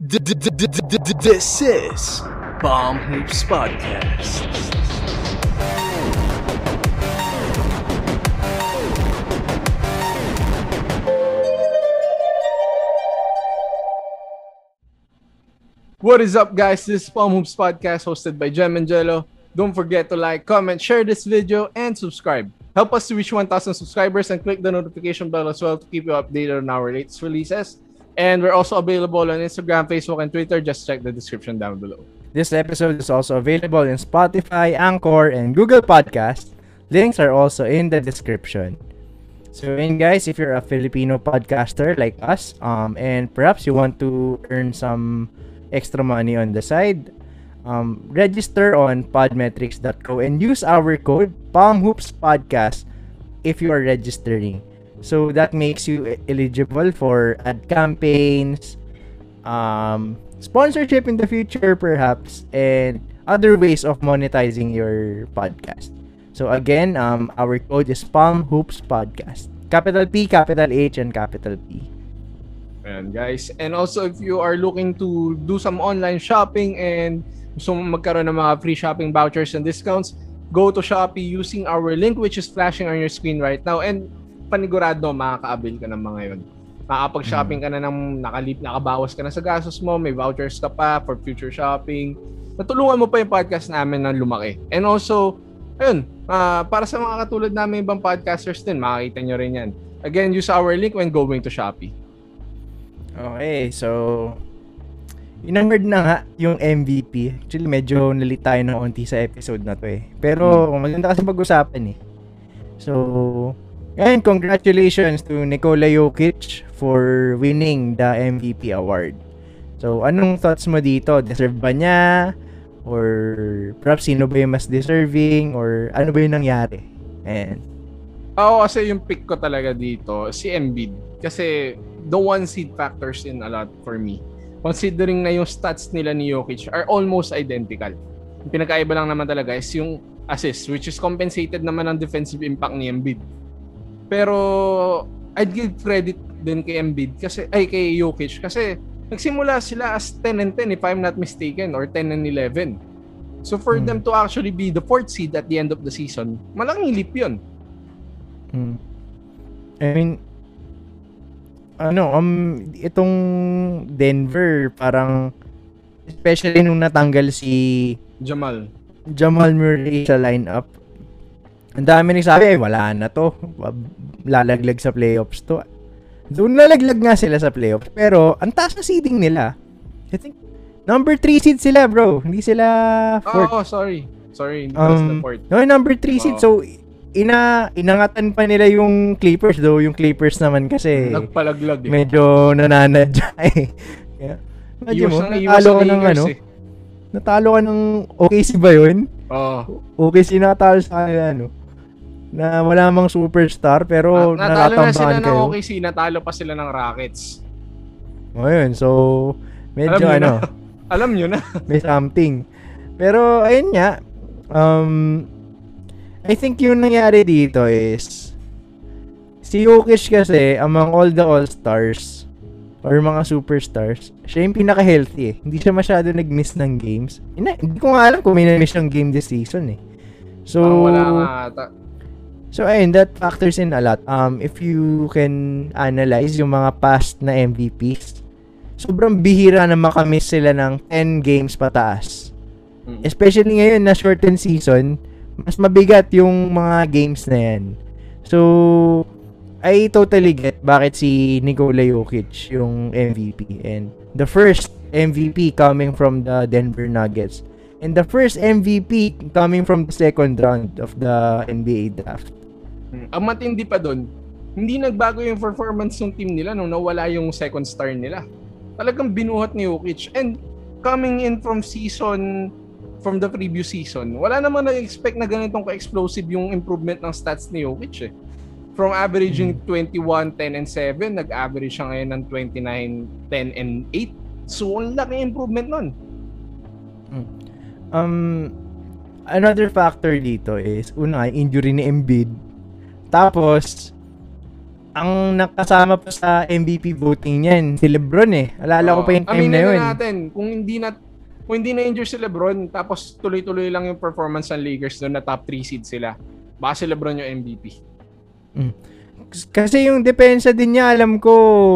This is Bomb Hoops Podcast. What is up, guys? This is Bomb Hoops Podcast hosted by Jem and Jello. Don't forget to like, comment, share this video, and subscribe. Help us to reach 1,000 subscribers and click the notification bell as well to keep you updated on our latest releases. And we're also available on Instagram, Facebook, and Twitter. Just check the description down below. This episode is also available in Spotify, Anchor, and Google Podcast. Links are also in the description. So, and guys, if you're a Filipino podcaster like us, um, and perhaps you want to earn some extra money on the side, um, register on podmetrics.co and use our code PalmHoopsPodcast if you are registering. So that makes you eligible for ad campaigns, um, sponsorship in the future perhaps, and other ways of monetizing your podcast. So again, um, our code is Palm Hoops Podcast. Capital P, capital H, and capital P. Ayan, guys. And also, if you are looking to do some online shopping and gusto mo magkaroon ng mga free shopping vouchers and discounts, go to Shopee using our link which is flashing on your screen right now. And panigurado makaka-avail ka ng mga yun. Makakapag-shopping ka na ng nakalip, nakabawas ka na sa gastos mo, may vouchers ka pa for future shopping. Natulungan mo pa yung podcast namin ng lumaki. And also, ayun, uh, para sa mga katulad namin ibang podcasters din, makikita nyo rin yan. Again, use our link when going to Shopee. Okay, so Inangard na nga yung MVP. Actually, medyo nalit tayo ng onti sa episode na to eh. Pero hmm. maganda kasi pag-usapan eh. So, ngayon, congratulations to Nikola Jokic for winning the MVP award. So, anong thoughts mo dito? Deserve ba niya? Or perhaps sino ba yung mas deserving? Or ano ba yung nangyari? And Ako kasi yung pick ko talaga dito, si Embiid. Kasi the one seed factors in a lot for me considering na yung stats nila ni Jokic are almost identical. Yung pinakaiba lang naman talaga is yung assist which is compensated naman ng defensive impact ni Embiid. Pero I'd give credit din kay Embiid kasi ay kay Jokic kasi nagsimula sila as 10 and 10 if I'm not mistaken or 10 and 11. So for hmm. them to actually be the fourth seed at the end of the season, malaking leap 'yun. Hmm. I mean, ano, um, itong Denver, parang, especially nung natanggal si Jamal. Jamal Murray sa lineup. Ang dami nagsabi, eh, wala na to. Lalaglag sa playoffs to. Doon lalaglag nga sila sa playoffs. Pero, ang taas na seeding nila. I think, number 3 seed sila, bro. Hindi sila fourth. Oh, sorry. Sorry, hindi um, fourth. No, number 3 seed. Oh. So, ina inangatan pa nila yung Clippers though yung Clippers naman kasi nagpalaglag eh. medyo nananadya eh yeah. Imagine mo, natalo ka ng ano eh. natalo ka ng OKC ba yun? oo oh. OKC natalo sa kanila ano na wala mang superstar pero Na, natalo na sila kayo. ng OKC natalo pa sila ng Rockets o yun so medyo alam ano na. alam nyo na may something pero ayun nga um I think yung nangyari dito is si Jokic kasi among all the all-stars or mga superstars, siya yung pinaka-healthy eh. Hindi siya masyado nag-miss ng games. Ina, hindi ko nga alam kung may na-miss ng game this season eh. So, oh, wala nga ata. So, ayun, that factors in a lot. Um, if you can analyze yung mga past na MVPs, sobrang bihira na makamiss sila ng 10 games pataas. Especially ngayon na shortened season, mas mabigat yung mga games na yan. So, I totally get bakit si Nikola Jokic yung MVP. And the first MVP coming from the Denver Nuggets. And the first MVP coming from the second round of the NBA draft. Hmm. Ang matindi pa doon, hindi nagbago yung performance ng team nila nung nawala yung second star nila. Talagang binuhat ni Jokic. And coming in from season from the previous season, wala naman nag-expect na ganitong ka-explosive yung improvement ng stats ni Jokic eh. From averaging 21, hmm. 10, and 7, nag-average siya ngayon ng 29, 10, and 8. So, ang laki improvement nun. Hmm. Um, another factor dito is, una, injury ni Embiid. Tapos, ang nakasama pa sa MVP voting niyan, si LeBron eh. Alala ko pa yung time na yun. na natin, kung hindi na kung hindi na-injure si LeBron, tapos tuloy-tuloy lang yung performance ng Lakers doon na top 3 seed sila, baka si LeBron yung MVP. Kasi yung depensa din niya, alam ko,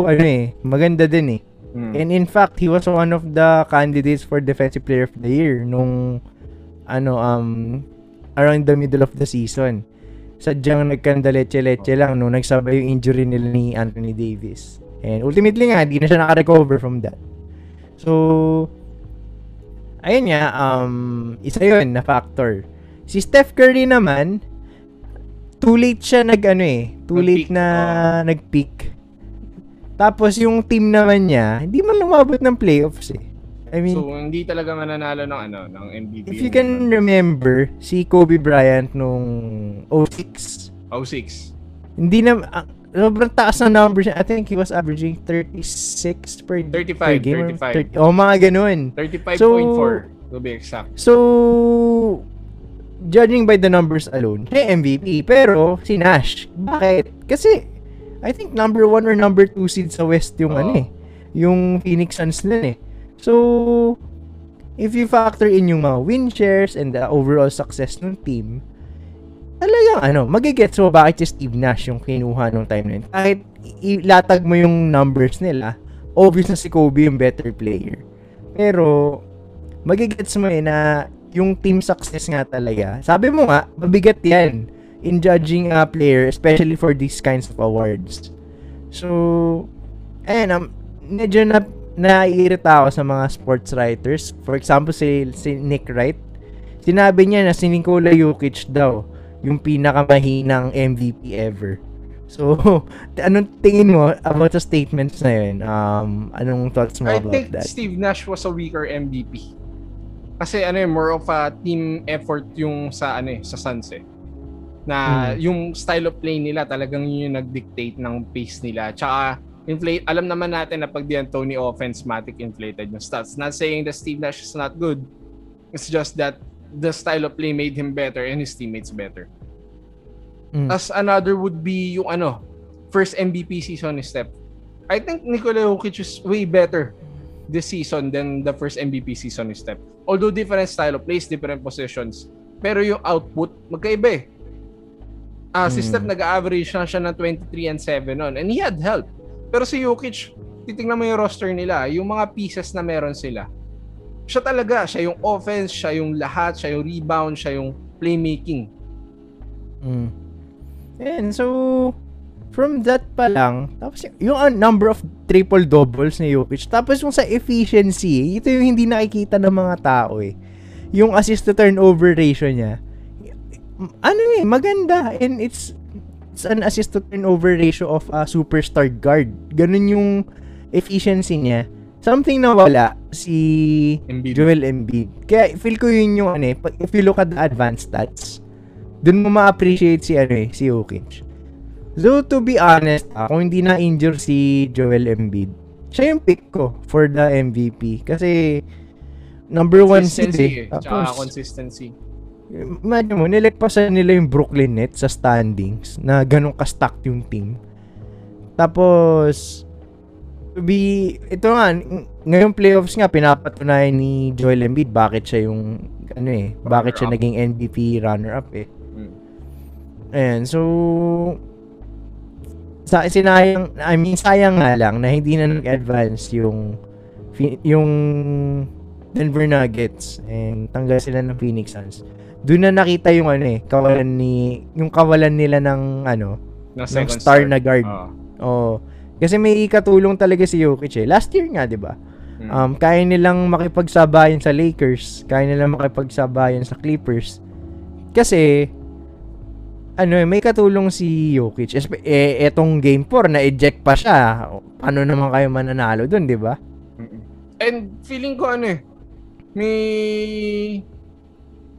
ano eh, maganda din eh. Hmm. And in fact, he was one of the candidates for Defensive Player of the Year nung ano um around the middle of the season. Sadyang nagkandaleche-leche lang nung nagsabay yung injury nila ni Anthony Davis. And ultimately nga, hindi na siya naka-recover from that. So, ayun nga, um, isa yun na factor. Si Steph Curry naman, too late siya nag ano eh, too late na nag-peak. Tapos yung team naman niya, hindi man lumabot ng playoffs eh. I mean, so, hindi talaga mananalo ng ano, ng MVP. if you can remember, si Kobe Bryant nung 06, 06. hindi na, ah, sobrang taas na numbers niya. I think he was averaging 36 per, 35, per game. or 35. 30 oh, mga ganun. 35.4 So- to be exact. So, judging by the numbers alone, siya MVP. Pero, si Nash, bakit? Kasi, I think number one or number two seed sa West yung Oo. ano eh. Yung Phoenix Suns nun eh. So, if you factor in yung mga win shares and the overall success ng team, talagang ano, magigets mo bakit si Steve Nash yung kinuha nung time na. Kahit ilatag mo yung numbers nila, obvious na si Kobe yung better player. Pero, magigets mo eh na yung team success nga talaga. Sabi mo nga, mabigat yan in judging a player, especially for these kinds of awards. So, ayun, um, medyo na naiirita ako sa mga sports writers. For example, si, si Nick Wright. Sinabi niya na si Nikola Jokic daw yung pinakamahinang MVP ever. So, anong tingin mo about the statements na yun? Um, anong thoughts mo I about think that? Steve Nash was a weaker MVP. Kasi ano eh, more of a team effort yung sa ano eh, sa Suns eh. Na Mm. yung style of play nila talagang yun yung nag-dictate ng pace nila. Tsaka inflate, alam naman natin na pag di Tony offense matic inflated yung stats. Not saying that Steve Nash is not good. It's just that the style of play made him better and his teammates better. Mm. As another would be yung ano, first MVP season ni Steph. I think Nikola Jokic is way better this season than the first MVP season ni Steph. Although different style of plays, different positions. Pero yung output, magkaiba eh. Ah, si Hmm. Steph nag-average na siya ng 23 and 7 noon. And he had help. Pero si Jokic, titingnan mo yung roster nila, yung mga pieces na meron sila. Siya talaga, siya yung offense, siya yung lahat, siya yung rebound, siya yung playmaking. Mm. And so, from that pa lang, tapos y- yung uh, number of triple doubles ni Jokic, tapos yung sa efficiency, ito yung hindi nakikita ng mga tao eh. Yung assist to turnover ratio niya, ano eh, maganda. And it's, it's an assist to turnover ratio of a superstar guard. Ganun yung efficiency niya. Something na wala si Embiid. Joel Embiid. Kaya feel ko yun yung ano eh, pag- if you look at the advanced stats, dun mo ma-appreciate si ano eh, si Jokic. So to be honest, kung hindi na injure si Joel Embiid, siya yung pick ko for the MVP kasi number one seed Consistency eh. eh. Tsaka Tapos, consistency. Imagine mo, nilagpasan nila yung Brooklyn Nets sa standings na ganun ka-stacked yung team. Tapos, to be, ito nga, ng- ngayong playoffs nga, pinapatunayan ni Joel Embiid bakit siya yung, ano eh, bakit siya naging MVP runner-up eh. Mm. Ayan, so, sa sinayang, I mean, sayang nga lang na hindi na nag-advance yung, yung Denver Nuggets and tanggal sila ng Phoenix Suns. Doon na nakita yung ano eh, kawalan ni, yung kawalan nila ng ano, ng ng second star na guard. Ah. Oh. Kasi may katulong talaga si Jokic eh. Last year nga, 'di ba? Mm. Um, kaya nilang makipagsabayan sa Lakers, kaya nilang makipagsabayan sa Clippers. Kasi ano eh, may katulong si Jokic. Espe- Eh, etong game 4 na eject pa siya. Paano naman kayo mananalo doon, 'di ba? And feeling ko ano eh, may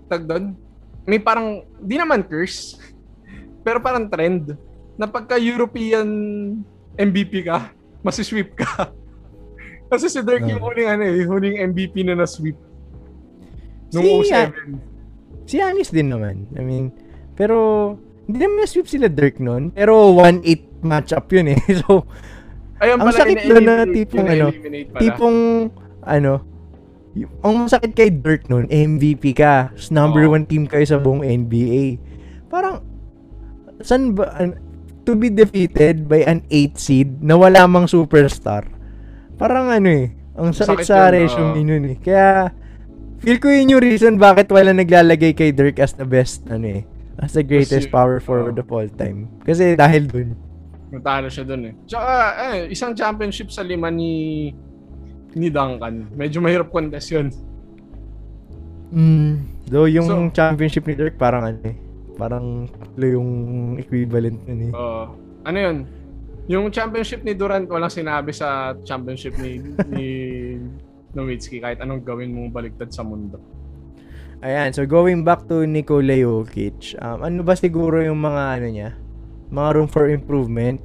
tag doon, may parang, di naman curse, pero parang trend, na pagka European MVP ka, masisweep ka. Kasi si Dirk yung Ah. huling ano eh, huling MVP na na-sweep. Nung Si- 07. Si Giannis din naman. I mean, pero hindi naman na-sweep sila Dirk noon. Pero 1-8 matchup yun eh. So, Ayun ang sakit nun na tipong ano, tipong, ano, y- ang masakit kay Dirk nun, MVP ka. Number Oo. one team kayo sa buong NBA. Parang, san ba, an- to be defeated by an 8 seed na wala mang superstar. Parang ano eh, ang sakit Sakit sa yun, resume nun eh. Kaya, feel ko yun yung reason bakit wala naglalagay kay Dirk as the best, ano eh, as the greatest Kasi- power forward oo. of all time. Kasi dahil dun. Natalo siya dun eh. Tsaka, eh, isang championship sa lima ni ni Duncan. Medyo mahirap contest yun. Mm, though yung So- championship ni Dirk parang ano eh, parang tatlo yung equivalent nun eh. Oo. ano yun? Yung championship ni Durant, walang sinabi sa championship ni, ni Nowitzki kahit anong gawin mong baligtad sa mundo. Ayan, so going back to Nikola Jokic, um, ano ba siguro yung mga ano niya? Mga room for improvement?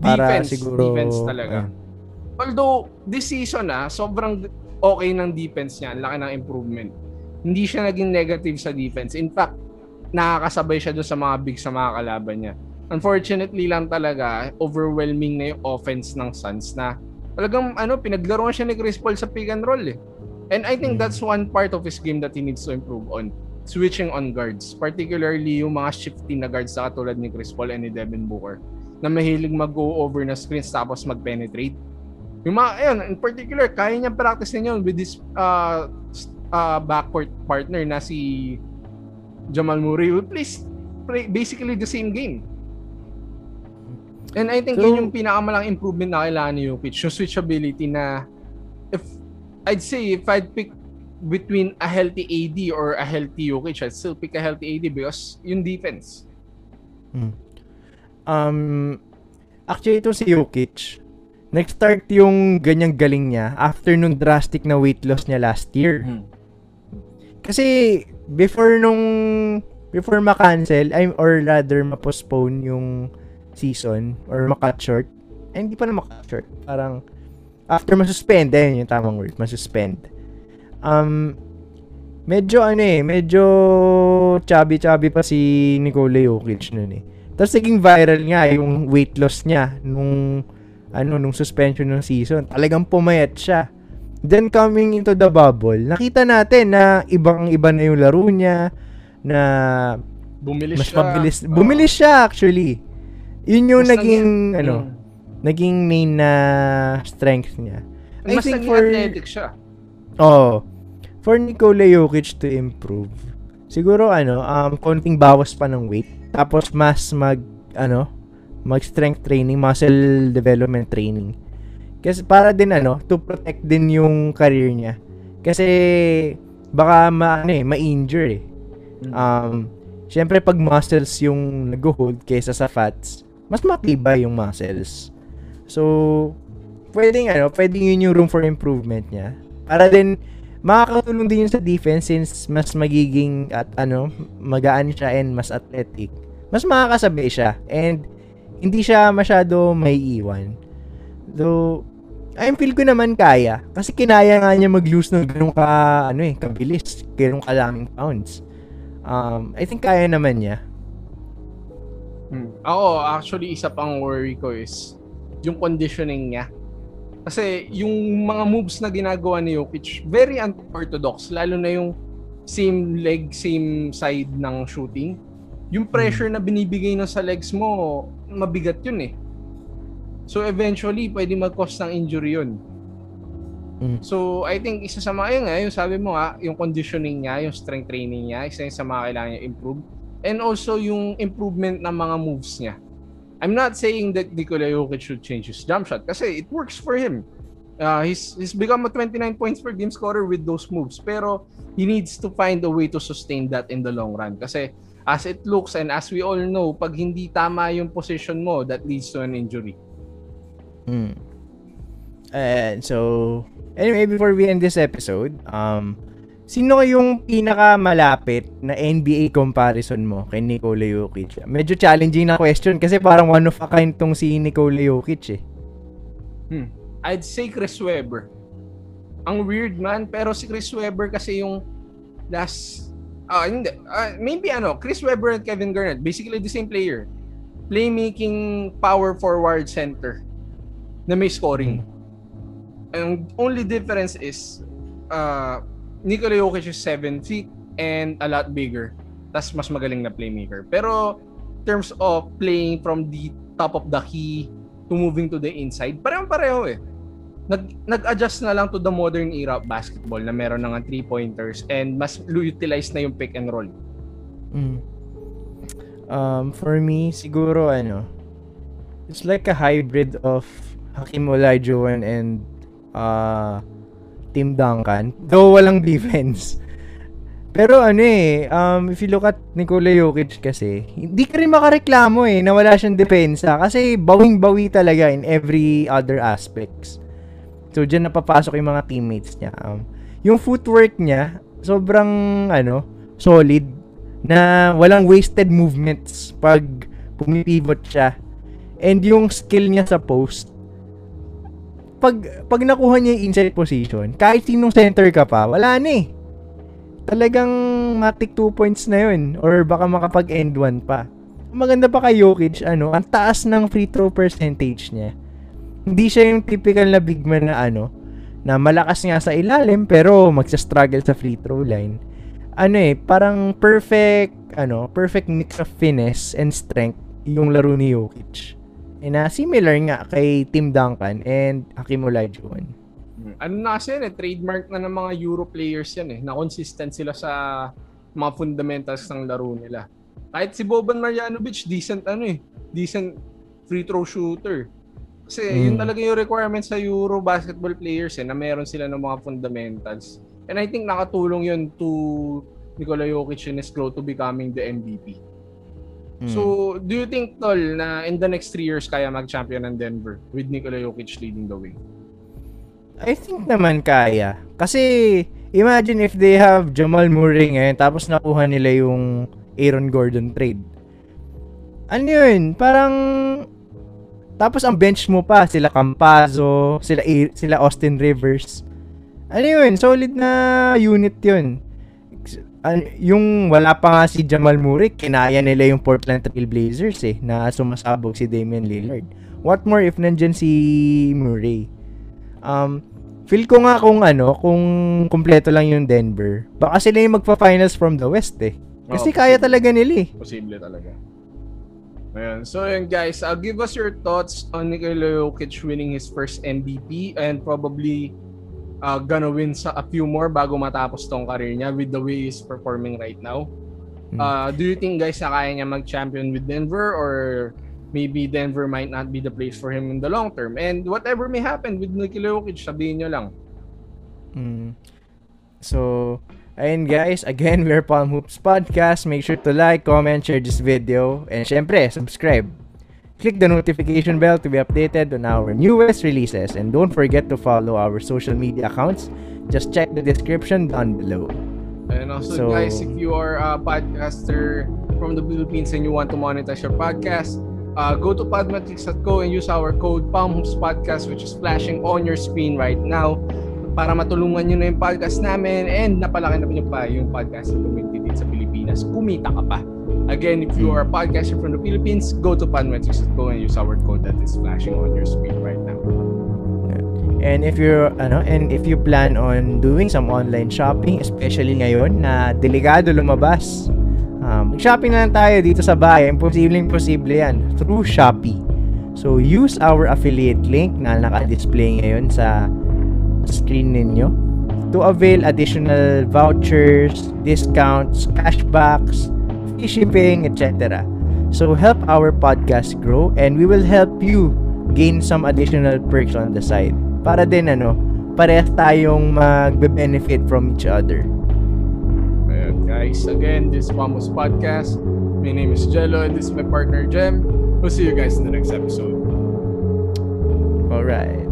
Para Defense, siguro defense talaga. ayan. Although, this season ah, sobrang okay ng defense niya. Ang laki ng improvement. Hindi siya naging negative sa defense. In fact, nakakasabay siya doon sa mga big sa mga kalaban niya. Unfortunately lang talaga, overwhelming na yung offense ng Suns na talagang ano, pinaglaruan siya ni Chris Paul sa pick and roll eh. And I think Mm. that's one part of his game that he needs to improve on. Switching on guards. Particularly yung mga shifty na guards na katulad ni Chris Paul and ni Devin Booker na mahilig mag-go over na screens tapos mag-penetrate. Yung mga, ayun, in particular, kaya niya practice yun with this uh, s- uh, backcourt partner na si Jamal Murray who plays play basically the same game. And I think So- yun yung pinakamalang improvement na kailangan ni Jokic, yung switchability na if I'd say if I'd pick between a healthy AD or a healthy Jokic, I'd still pick a healthy AD because yung defense. Um, actually, ito si Jokic, nag-start yung ganyang galing niya after nung drastic na weight loss niya last year. Kasi, before nung, before ma-cancel, ay, or rather, ma-postpone yung season, or ma-cut short, ay, hindi pa na ma-cut short. Parang, after ma-suspend, ayun yung tamang word, ma-suspend. Um, medyo ano eh, medyo chubby-chubby pa si Nikola Jokic nun eh. Tapos naging viral nga yung weight loss niya nung ano nung suspension ng season. Talagang pumayat siya. Then coming into the bubble, nakita natin na ibang iba na yung laro niya na Bumilis mas siya. mabilis. Bumilis siya actually. Yun yung Mas naging naging- ano, Mm. naging main na strength niya. I Mas think for athletic siya. Oh, for Nikola Jokic to improve, siguro ano, um, konting bawas pa ng weight. Tapos mas mag, ano, mag strength training, muscle development training. Kasi para din ano, to protect din yung career niya. Kasi baka ma, ano eh, ma-injure eh. Um, syempre pag muscles yung nag-hold kaysa sa fats, mas matibay yung muscles. So, pwedeng ano, pwedeng yun yung room for improvement niya. Para din, makakatulong din yun sa defense since mas magiging at ano, magaan siya and mas athletic. Mas makakasabay siya and hindi siya masyado may iwan. Though, I feel ko naman kaya. Kasi kinaya nga niya mag-lose ng ganun ka, ano eh, kabilis. Ganun kalaming pounds. Um, I think kaya naman niya. Hmm. Ako, actually, isa pang worry ko is yung conditioning niya. Kasi yung mga moves na ginagawa ni Jokic, very unorthodox. Lalo na yung same leg, same side ng shooting. Yung pressure na binibigay na sa legs mo, mabigat yun eh. So eventually, pwede mag-cause ng injury yun. Mm. So I think isa sa mga, yun nga, yung sabi mo nga, yung conditioning niya, yung strength training niya, isa yun sa mga kailangan niya improve. And also yung improvement ng mga moves niya. I'm not saying that Nikola Jokic should change his jump shot kasi it works for him. Uh, he's, he's become a 29 points per game scorer with those moves. Pero he needs to find a way to sustain that in the long run. Kasi as it looks and as we all know, pag hindi tama yung position mo, that leads to an injury. Mm. And so, anyway, before we end this episode, um, sino yung pinaka-malapit na NBA comparison mo kay Nikola Jokic? Medyo challenging na question kasi parang one of a kind tong si Nikola Jokic eh. Hmm. I'd say Chris Webber. Ang weird man, pero si Chris Webber kasi yung last ah hindi, ah, maybe ano, Chris Webber and Kevin Garnett, basically the same player. playmaking power forward center na may scoring. Ang only difference is uh, Nikola Jokic is 7 feet and a lot bigger. Tas mas magaling na playmaker. Pero in terms of playing from the top of the key to moving to the inside, parehong-pareho eh. Nag, nag-adjust na lang to the modern era of basketball na meron na three-pointers and mas utilize na yung pick and roll. Mm. Um, for me, siguro ano, it's like a hybrid of Hakim Olajuwon and uh, Tim Duncan. Though walang defense. Pero ano eh, um, if you look at Nikola Jokic kasi, hindi ka rin makareklamo eh na wala siyang depensa kasi bawing-bawi talaga in every other aspects. So, dyan napapasok yung mga teammates niya. Um, yung footwork niya, sobrang ano, solid na walang wasted movements pag pumipivot siya. And yung skill niya sa post, pag, pag nakuha niya yung inside position, kahit sinong center ka pa, wala na eh talagang matik 2 points na yun or baka makapag end 1 pa. Maganda pa kay Jokic, ano, ang taas ng free throw percentage niya. Hindi siya yung typical na big man na ano, na malakas nga sa ilalim pero magsa-struggle sa free throw line. Ano eh, parang perfect, ano, perfect mix of finesse and strength yung laro ni Jokic. And uh, similar nga kay Tim Duncan and Hakim Olajuwon. Ano na kasi eh, trademark na ng mga Euro players yan eh, na consistent sila sa mga fundamentals ng laro nila. Kahit si Boban Marjanovic, decent ano eh, decent free throw shooter. Kasi mm. yun talaga yung requirement sa Euro basketball players eh, na meron sila ng mga fundamentals. And I think nakatulong yun to Nikola Jokic in his growth to becoming the MVP. Mm. So, do you think, Tol, na in the next three years kaya mag-champion ng Denver with Nikola Jokic leading the way? I think naman kaya. Kasi, imagine if they have Jamal Murray ngayon, tapos nakuha nila yung Aaron Gordon trade. Ano yun? Parang, tapos ang bench mo pa, sila Campazzo, sila, sila Austin Rivers. Ano yun? Solid na unit yun. Yung wala pa nga si Jamal Murray, kinaya nila yung Portland Trail Blazers eh, na sumasabog si Damian Lillard. What more if nandyan si Murray? Um, Feel ko nga kung ano, kung kumpleto lang yung Denver, baka sila yung magpa-finals from the West eh. Kasi oh, kaya talaga nila eh. Posible talaga. Ayan. So yun guys, uh, give us your thoughts on Nikola Jokic winning his first MVP and probably uh, gonna win sa a few more bago matapos tong career niya with the way he's performing right now. Hmm. Uh, do you think guys na kaya niya mag-champion with Denver or maybe Denver might not be the place for him in the long term. And whatever may happen with Nikola Jokic, sabihin nyo lang. Mm. So, ayun guys, again, we're Palm Hoops Podcast. Make sure to like, comment, share this video, and syempre, subscribe. Click the notification bell to be updated on our newest releases. And don't forget to follow our social media accounts. Just check the description down below. And also, so, guys, if you are a podcaster from the Philippines and you want to monetize your podcast, uh, go to podmetrics.co and use our code PalmHoopsPodcast which is flashing on your screen right now para matulungan nyo na yung podcast namin and napalaki na nyo pa yung podcast community dito sa Pilipinas. Kumita ka pa. Again, if you are a podcaster from the Philippines, go to podmetrics.co and use our code that is flashing on your screen right now. And if you're ano and if you plan on doing some online shopping, especially ngayon na delikado lumabas Um, shopping na lang tayo dito sa bahay. Imposibleng posible yan. Through Shopee. So, use our affiliate link na naka-display ngayon sa screen ninyo to avail additional vouchers, discounts, cashbacks, free shipping, etc. So, help our podcast grow and we will help you gain some additional perks on the side. Para din ano, parehas tayong magbe-benefit from each other guys. Again, this is Vamos Podcast. My name is Jello and this is my partner Jem. We'll see you guys in the next episode. All right.